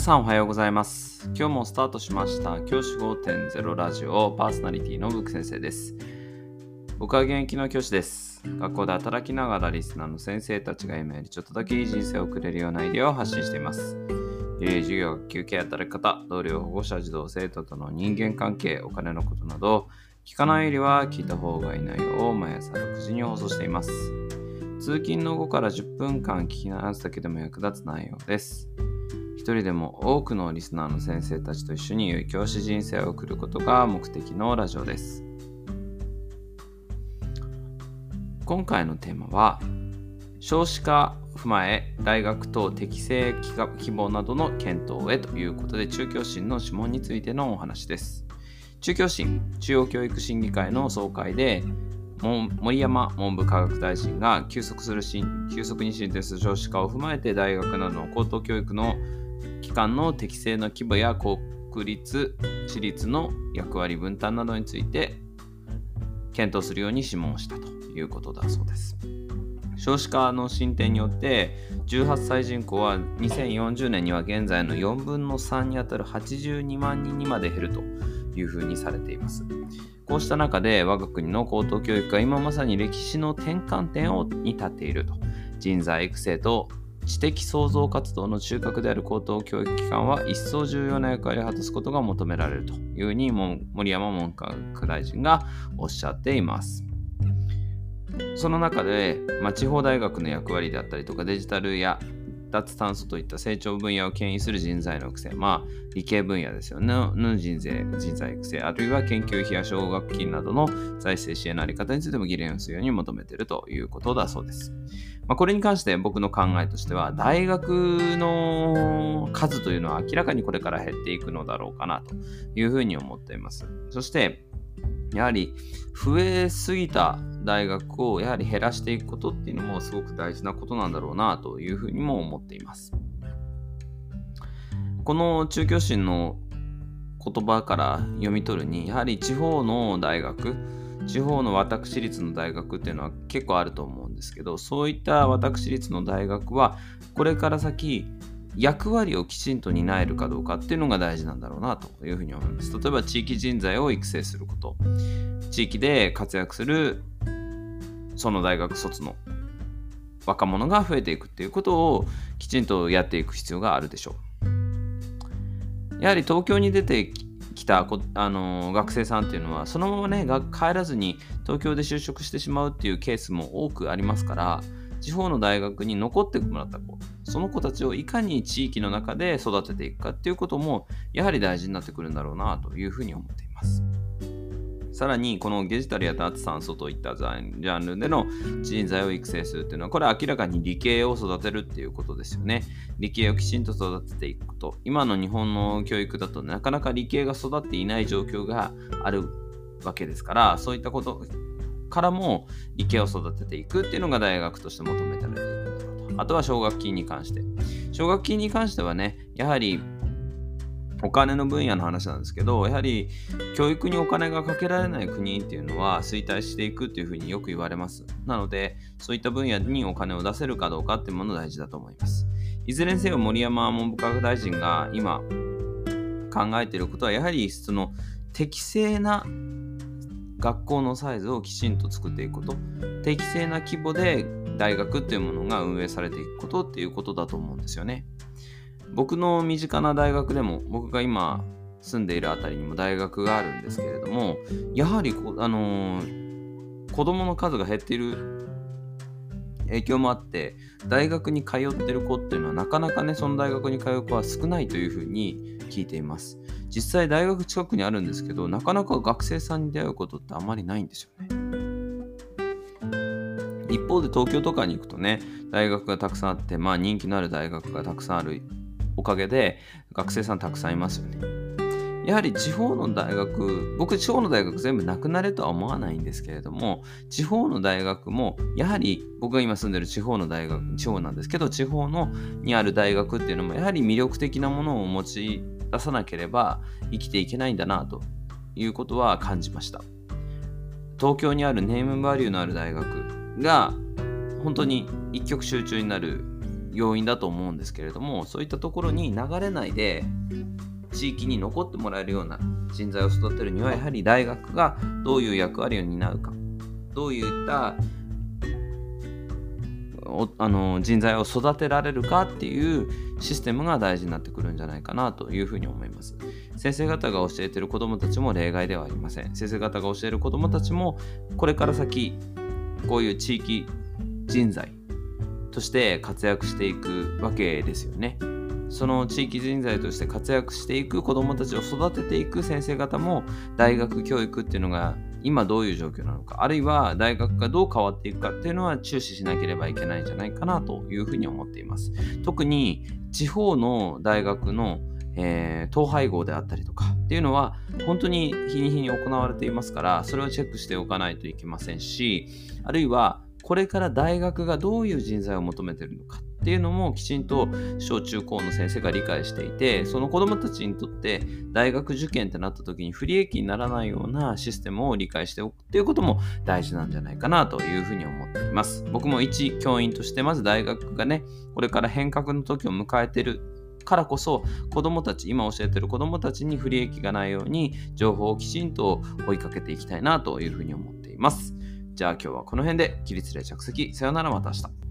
皆さんおはようございます。今日もスタートしました教師5.0ラジオパーソナリティのブック先生です。僕は現役の教師です。学校で働きながらリスナーの先生たちが今よりちょっとだけいい人生を送れるようなアイデアを発信しています。授業、休憩、働き方、同僚、保護者、児童、生徒との人間関係、お金のことなど、聞かないよりは聞いた方がいい内容を毎朝6時に放送しています。通勤の後から10分間聞き流すだけでも役立つ内容です。人でも多くのリスナーの先生たちと一緒に良い教師人生を送ることが目的のラジオです。今回のテーマは少子化を踏まえ大学等適正希望などの検討へということで中教審の諮問についてのお話です。中教審中央教育審議会の総会で森山文部科学大臣が急速する急速に進展する少子化を踏まえて大学などの高等教育の機関の適正な規模や国立、私立の役割分担などについて検討するように諮問したということだそうです。少子化の進展によって18歳人口は2040年には現在の4分の3にあたる82万人にまで減るというふうにされています。こうした中で我が国の高等教育が今まさに歴史の転換点をに立っていると。人材育成と知的創造活動の中核である高等教育機関は一層重要な役割を果たすことが求められるというふうに森山文科大臣がおっしゃっています。その中で、まあ、地方大学の役割であったりとかデジタルや脱炭素といった成長分野を牽引する人材の育成、まあ、理系分野ですよね、の人材人材育成、あるいは研究費や奨学金などの財政支援のあり方についても議論するように求めているということだそうです。まあ、これに関して僕の考えとしては、大学の数というのは明らかにこれから減っていくのだろうかなというふうに思っています。そして、やはり増えすぎた大学をやはり減らしていくことっていうのもすごく大事なことなんだろうなというふうにも思っています。この中教審の言葉から読み取るにやはり地方の大学地方の私立の大学っていうのは結構あると思うんですけどそういった私立の大学はこれから先役割をきちんと担えるかどうかっていうのが大事なんだろうなというふうに思います。例えば地域人材を育成すること、地域で活躍するその大学卒の若者が増えていくっていうことをきちんとやっていく必要があるでしょう。やはり東京に出てきたあの学生さんっていうのはそのままね帰らずに東京で就職してしまうっていうケースも多くありますから地方の大学に残ってもらった子その子たちをいかに地域の中で育てていくかっていうこともやはり大事になってくるんだろうなというふうに思っています。さらにこのデジタルや脱炭素といったジャンルでの人材を育成するっていうのはこれは明らかに理系を育てるっていうことですよね。理系をきちんと育てていくこと。今の日本の教育だとなかなか理系が育っていない状況があるわけですからそういったことからも理系を育てていくっていうのが大学として求められていくんだろうと。あとは奨学金に関して。奨学金に関してはね、やはりお金の分野の話なんですけど、やはり教育にお金がかけられない国っていうのは衰退していくっていうふうによく言われます。なので、そういった分野にお金を出せるかどうかっていうもの大事だと思います。いずれにせよ森山文部科学大臣が今考えていることは、やはりその適正な学校のサイズをきちんと作っていくこと。適正な規模で大学っていうものが運営されていくことっていうことだと思うんですよね。僕の身近な大学でも僕が今住んでいるあたりにも大学があるんですけれどもやはりあのー、子供の数が減っている影響もあって大学に通ってる子っていうのはなかなかねその大学に通う子は少ないというふうに聞いています実際大学近くにあるんですけど、なかなか学生さんに出会うことってあんまりないんですよね。一方で東京とかに行くとね、大学がたくさんあって、まあ人気のある大学がたくさんあるおかげで学生さんたくさんいますよね。やはり地方の大学、僕地方の大学全部なくなれとは思わないんですけれども、地方の大学も、やはり僕が今住んでる地方の大学、地方なんですけど、地方のにある大学っていうのも、やはり魅力的なものを持ち出さなければ生きていけないんだなということは感じました。東京にあるネームバリューのある大学が本当に一極集中になる要因だと思うんですけれどもそういったところに流れないで地域に残ってもらえるような人材を育てるにはやはり大学がどういう役割を担うかどういったあの人材を育てられるかっていうシステムが大事になってくるんじゃないかなというふうに思います。先生方が教えている子どもたちも例外ではありません。先生方が教える子どもたちもこれから先こういう地域人材として活躍していくわけですよね。その地域人材として活躍していく子どもたちを育てていく先生方も大学教育っていうのが今どういう状況なのかあるいは大学がどう変わっていくかっていうのは注視しなければいけないんじゃないかなというふうに思っています。特に地方の大学の、えー、統廃合であったりとかっていうのは本当に日に日に行われていますからそれをチェックしておかないといけませんしあるいはこれから大学がどういう人材を求めているのかっていうのもきちんと小中高の先生が理解していてその子どもたちにとって大学受験ってなった時に不利益にならないようなシステムを理解しておくっていうことも大事なんじゃないかなというふうに思っています。僕も一教員としてまず大学がねこれから変革の時を迎えてるからこそ子どもたち今教えてる子どもたちに不利益がないように情報をきちんと追いかけていきたいなというふうに思っています。じゃあ今日はこの辺で起立例着席。さよならまた明日。